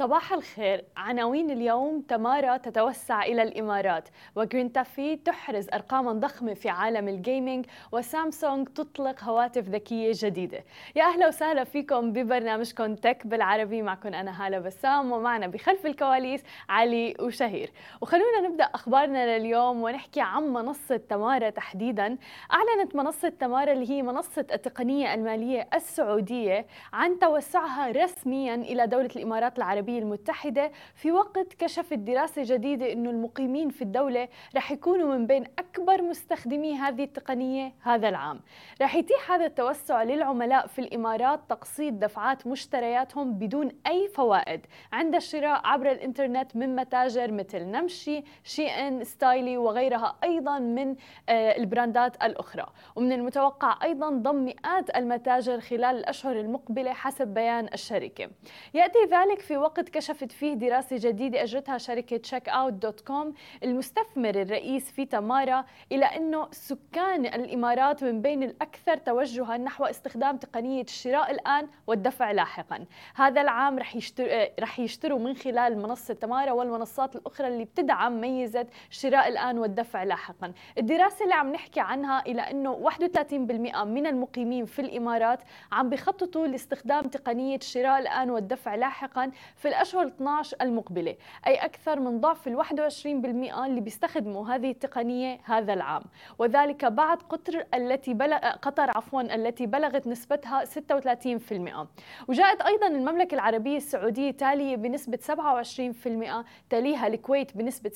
صباح الخير. عناوين اليوم تمارا تتوسع إلى الإمارات. وجرينتافاي تحرز أرقاما ضخمة في عالم ال gaming وسامسونج تطلق هواتف ذكية جديدة. يا أهلا وسهلا فيكم ببرنامجكم تك بالعربي. معكم أنا هالة بسام ومعنا بخلف الكواليس علي وشهير. وخلونا نبدأ أخبارنا لليوم ونحكي عن منصة تمارا تحديدا. أعلنت منصة تمارا اللي هي منصة التقنية المالية السعودية عن توسعها رسميا إلى دولة الإمارات العربية. العربية المتحدة في وقت كشفت دراسة جديدة أنه المقيمين في الدولة رح يكونوا من بين أكبر مستخدمي هذه التقنية هذا العام. رح يتيح هذا التوسع للعملاء في الإمارات تقسيط دفعات مشترياتهم بدون أي فوائد عند الشراء عبر الإنترنت من متاجر مثل نمشي شي إن، ستايلي وغيرها أيضا من آه، البراندات الأخرى. ومن المتوقع أيضا ضم مئات المتاجر خلال الأشهر المقبلة حسب بيان الشركة. يأتي ذلك في وقت وقت كشفت فيه دراسة جديدة أجرتها شركة Checkout.com المستثمر الرئيس في تمارا إلى أنه سكان الإمارات من بين الأكثر توجها نحو استخدام تقنية الشراء الآن والدفع لاحقا. هذا العام رح يشتروا, رح يشتروا من خلال منصة تمارا والمنصات الأخرى اللي بتدعم ميزة الشراء الآن والدفع لاحقا. الدراسة اللي عم نحكي عنها إلى أنه 31% من المقيمين في الإمارات عم بخططوا لاستخدام تقنية الشراء الآن والدفع لاحقا في الأشهر 12 المقبلة أي أكثر من ضعف ال 21% اللي بيستخدموا هذه التقنية هذا العام. وذلك بعد قطر التي بلغ قطر عفوا التي بلغت نسبتها 36% وجاءت أيضا المملكة العربية السعودية تالية بنسبة 27% تليها الكويت بنسبة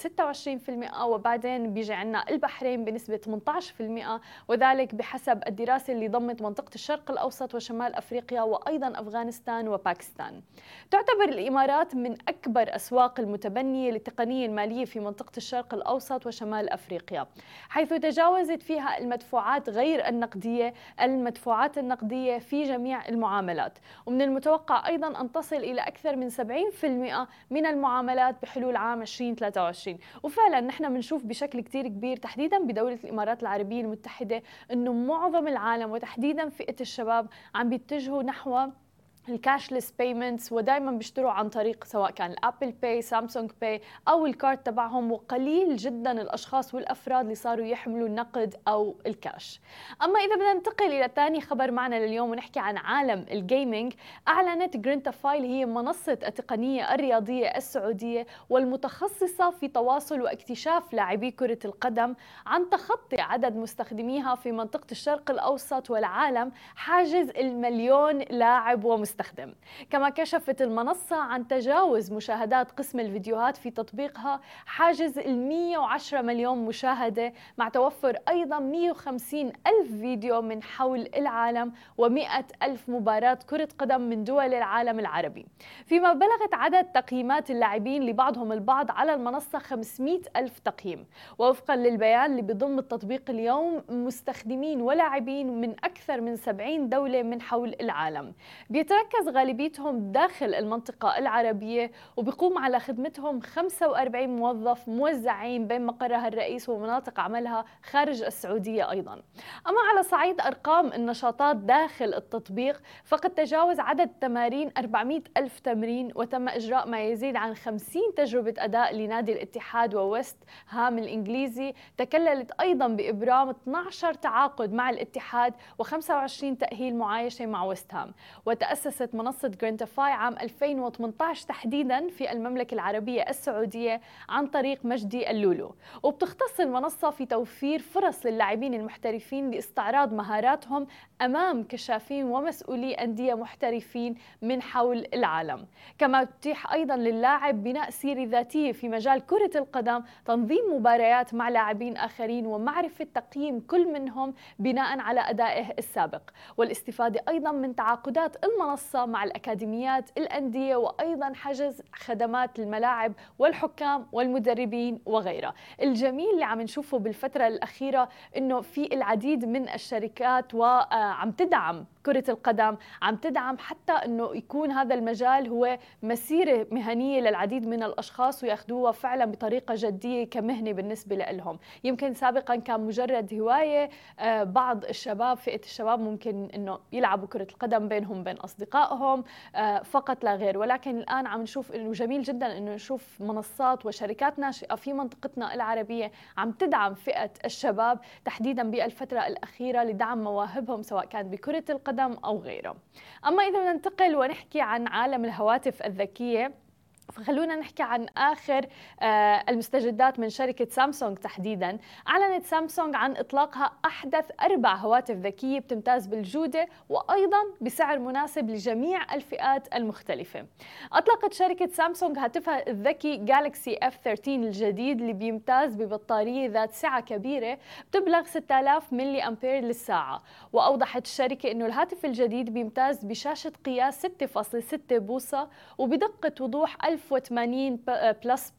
26% وبعدين بيجي عندنا البحرين بنسبة 18% وذلك بحسب الدراسة اللي ضمت منطقة الشرق الأوسط وشمال أفريقيا وأيضا أفغانستان وباكستان. تعتبر الإمارات الإمارات من أكبر أسواق المتبنية للتقنية المالية في منطقة الشرق الأوسط وشمال أفريقيا حيث تجاوزت فيها المدفوعات غير النقدية المدفوعات النقدية في جميع المعاملات. ومن المتوقع أيضا أن تصل إلى أكثر من 70% من المعاملات بحلول عام 2023 وفعلا نحن بنشوف بشكل كتير كبير تحديدا بدولة الإمارات العربية المتحدة أنه معظم العالم وتحديدا فئة الشباب عم بيتجهوا نحو ال cashless payments ودائما بيشتروا عن طريق سواء كان ال Apple Pay Samsung Pay أو ال card تبعهم وقليل جدا الأشخاص والأفراد اللي صاروا يحملوا النقد أو الكاش أما إذا بدنا ننتقل إلى ثاني خبر معنا لليوم ونحكي عن عالم ال gaming أعلنت جرينتافاي اللي هي منصة التقنية الرياضية السعودية والمتخصصة في تواصل واكتشاف لاعبي كرة القدم عن تخطي عدد مستخدميها في منطقة الشرق الأوسط والعالم حاجز المليون لاعب ومستخدم المستخدم كما كشفت المنصة عن تجاوز مشاهدات قسم الفيديوهات في تطبيقها حاجز ال 110 مليون مشاهدة مع توفر أيضا 150 ألف فيديو من حول العالم و100 ألف مباراة كرة قدم من دول العالم العربي. فيما بلغت عدد تقييمات اللاعبين لبعضهم البعض على المنصة 500 ألف تقييم. ووفقا للبيان اللي بضم التطبيق اليوم مستخدمين ولاعبين من أكثر من 70 دولة من حول العالم. بيترك بتركز غالبيتهم داخل المنطقة العربية وبيقوم على خدمتهم 45 موظف موزعين بين مقرها الرئيس ومناطق عملها خارج السعودية أيضا. أما على صعيد أرقام النشاطات داخل التطبيق فقد تجاوز عدد التمارين 400 ألف تمرين وتم إجراء ما يزيد عن 50 تجربة أداء لنادي الاتحاد وويست هام الإنجليزي. تكللت أيضا بإبرام 12 تعاقد مع الاتحاد و25 تأهيل معايشة مع ويست هام. وتأسس أسست منصة جرينتافاي عام 2018 تحديدا في المملكة العربية السعودية عن طريق مجدي اللولو. وبتختص المنصة في توفير فرص للاعبين المحترفين لاستعراض مهاراتهم أمام كشافين ومسؤولي أندية محترفين من حول العالم. كما تتيح أيضا للاعب بناء سيرة ذاتية في مجال كرة القدم تنظيم مباريات مع لاعبين آخرين ومعرفة تقييم كل منهم بناء على أدائه السابق. والاستفادة أيضا من تعاقدات المنصة خاصة مع الأكاديميات الأندية وأيضا حجز خدمات الملاعب والحكام والمدربين وغيرها. الجميل اللي عم نشوفه بالفترة الأخيرة أنه في العديد من الشركات وعم تدعم كرة القدم عم تدعم حتى أنه يكون هذا المجال هو مسيرة مهنية للعديد من الأشخاص وياخذوها فعلا بطريقة جدية كمهنة بالنسبة لهم يمكن سابقا كان مجرد هواية آه، بعض الشباب فئة الشباب ممكن أنه يلعبوا كرة القدم بينهم بين أصدقائهم. آه، فقط لا غير. ولكن الآن عم نشوف أنه جميل جدا أنه نشوف منصات وشركات ناشئة في منطقتنا العربية عم تدعم فئة الشباب تحديدا بالفترة الأخيرة لدعم مواهبهم سواء كانت بكرة القدم أو غيره أما إذا ننتقل ونحكي عن عالم الهواتف الذكية فخلونا نحكي عن آخر آه، المستجدات من شركة سامسونج تحديدا. أعلنت سامسونج عن إطلاقها أحدث أربع هواتف ذكية بتمتاز بالجودة وأيضا بسعر مناسب لجميع الفئات المختلفة. أطلقت شركة سامسونج هاتفها الذكي Galaxy F13 الجديد اللي بيمتاز ببطارية ذات سعة كبيرة بتبلغ 6000 ملي أمبير للساعة. وأوضحت الشركة إنه الهاتف الجديد بيمتاز بشاشة قياس 6.6 بوصة وبدقة وضوح 1080 plus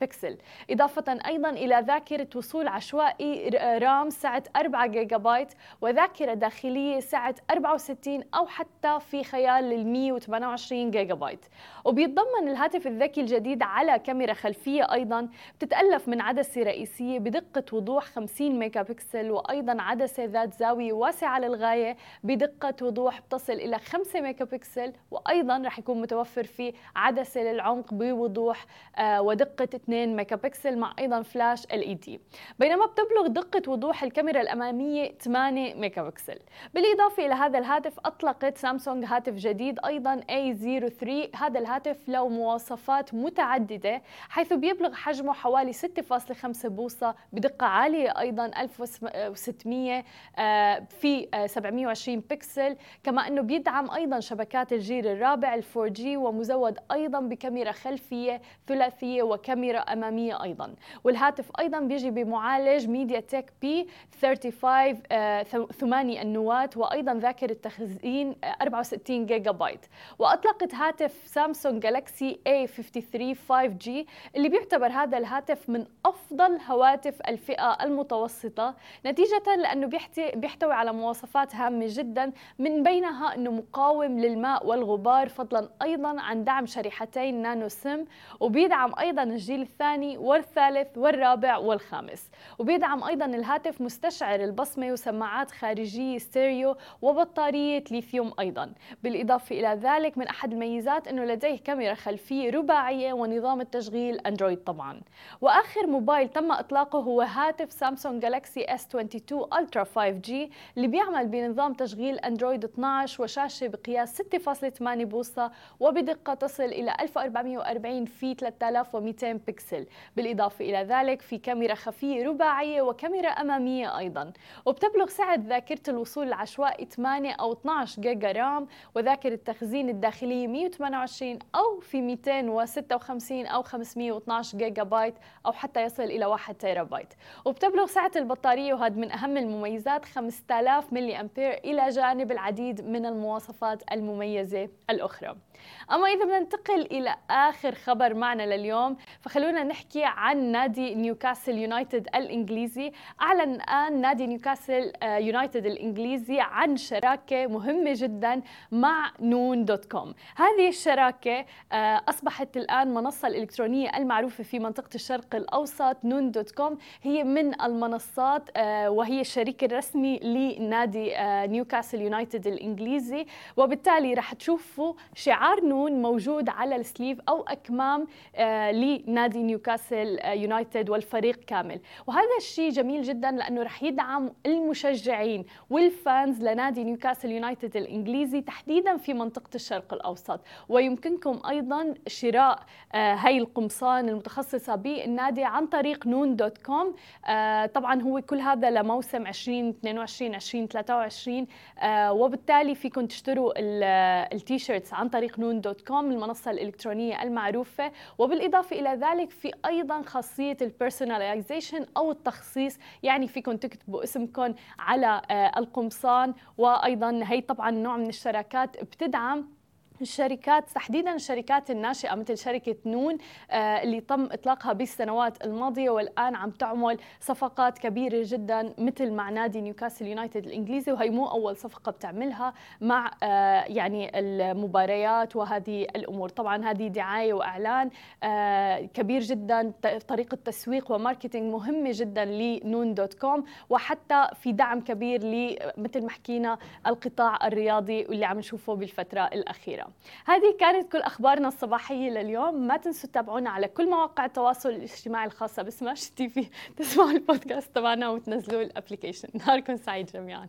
pixel إضافة أيضا إلى ذاكرة وصول عشوائي RAM سعة 4 جيجا بايت وذاكرة داخلية سعة 64 أو حتى في خيار ال 128 جيجا بايت وبيتضمن الهاتف الذكي الجديد على كاميرا خلفية أيضا بتتألف من عدسة رئيسية بدقة وضوح 50 ميجا بكسل وأيضا عدسة ذات زاوية واسعة للغاية بدقة وضوح بتصل إلى 5 ميجا بكسل وأيضا رح يكون متوفر فيه عدسة للعمق العمق بوضوح آه، ودقة 2 ميجا بكسل مع أيضا flash LED بينما بتبلغ دقة وضوح الكاميرا الأمامية 8 ميجا بكسل بالإضافة إلى هذا الهاتف أطلقت سامسونج هاتف جديد أيضا A03 هذا الهاتف له مواصفات متعددة حيث بيبلغ حجمه حوالي 6.5 بوصة بدقة عالية أيضا 1600 آه، في 720 آه، بكسل كما أنه بيدعم أيضا شبكات الجيل الرابع ال 4G ومزود أيضا بكاميرا خلفية ثلاثية وكاميرا أمامية أيضا. والهاتف أيضا بيجي بمعالج MediaTek P35 آه ثماني النواة وأيضا ذاكرة تخزين 64 جيجا بايت وأطلقت هاتف سامسونج Galaxy A53 5G اللي بيعتبر هذا الهاتف من أفضل هواتف الفئة المتوسطة نتيجة لأنه بيحتوي على مواصفات هامة جدا من بينها أنه مقاوم للماء والغبار فضلا أيضا عن دعم شريحتين نانو سم وبيدعم أيضا الجيل الثاني والثالث والرابع والخامس. وبيدعم أيضا الهاتف مستشعر البصمة وسماعات خارجية ستيريو وبطارية ليثيوم أيضا. بالإضافة إلى ذلك من أحد الميزات أنه لديه كاميرا خلفية رباعية ونظام التشغيل أندرويد طبعا. وآخر موبايل تم إطلاقه هو هاتف سامسونج جالاكسي S22 Ultra 5G اللي بيعمل بنظام تشغيل أندرويد 12 وشاشة بقياس 6.8 بوصة وبدقة تصل إلى 1400 440 في 3200 بكسل. بالإضافة إلى ذلك في كاميرا خلفية رباعية وكاميرا أمامية أيضا. وبتبلغ سعة ذاكرة الوصول العشوائي 8 أو 12 جيجا رام وذاكرة التخزين الداخلية 128 أو في 256 أو 512 جيجا بايت أو حتى يصل إلى 1 تيرا بايت وبتبلغ سعة البطارية وهذا من أهم المميزات 5000 ملي أمبير إلى جانب العديد من المواصفات المميزة الأخرى. أما إذا بدنا ننتقل إلى آخر خبر معنا لليوم فخلونا نحكي عن نادي نيوكاسل يونايتد الإنجليزي. أعلن الآن نادي نيوكاسل آه، يونايتد الإنجليزي عن شراكة مهمة جدا مع نون دوت كوم. هذه الشراكة آه، أصبحت الآن منصة الإلكترونية المعروفة في منطقة الشرق الأوسط نون دوت كوم. هي من المنصات آه، وهي الشريك الرسمي لنادي نيوكاسل يونايتد الإنجليزي. وبالتالي رح تشوفوا شعار نون موجود على ال sleeve أو أكمام آه، لنادي نيوكاسل آه، يونايتد والفريق كامل. وهذا الشيء جميل جدا لأنه رح يدعم المشجعين وال fans لنادي نيوكاسل يونايتد الإنجليزي تحديدا في منطقة الشرق الأوسط. ويمكنكم أيضا شراء آه، هاي القمصان المتخصصة بالنادي عن طريق نون دوت كوم. طبعا هو كل هذا لموسم 2022 2023 وبالتالي فيكم تشتروا ال T-shirts عن طريق نون دوت كوم المنصة الإلكترونية المعروفة. وبالإضافة إلى ذلك في أيضا خاصية ال personalization أو التخصيص يعني فيكم تكتبوا اسمكم على آه، القمصان. وأيضا هي طبعا نوع من الشراكات بتدعم الشركات تحديدا الشركات الناشئة مثل شركة نون آه، اللي تم إطلاقها بالسنوات الماضية والآن عم تعمل صفقات كبيرة جدا مثل مع نادي نيوكاسل يونايتد الإنجليزي وهي مو أول صفقة بتعملها مع آه، يعني المباريات وهذه الأمور. طبعا هذه دعاية وإعلان آه، كبير جدا طريقة تسويق و marketing مهمة جدا لنون دوت كوم وحتى في دعم كبير مثل ما حكينا القطاع الرياضي واللي عم نشوفه بالفترة الأخيرة. هذه كانت كل أخبارنا الصباحية لليوم. ما تنسوا تتابعونا على كل مواقع التواصل الاجتماعي الخاصة بسماشي تي في تسمعوا البودكاست تبعنا وتنزلوا ال application نهاركم سعيد جميعا.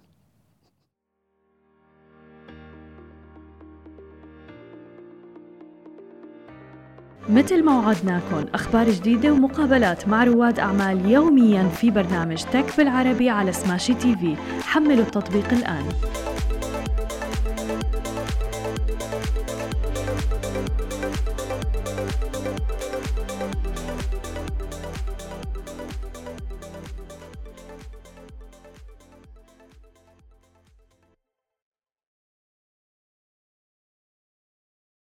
مثل ما وعدناكم أخبار جديدة ومقابلات مع رواد أعمال يوميا في برنامج تك بالعربي على سماشي تي في حملوا التطبيق الآن.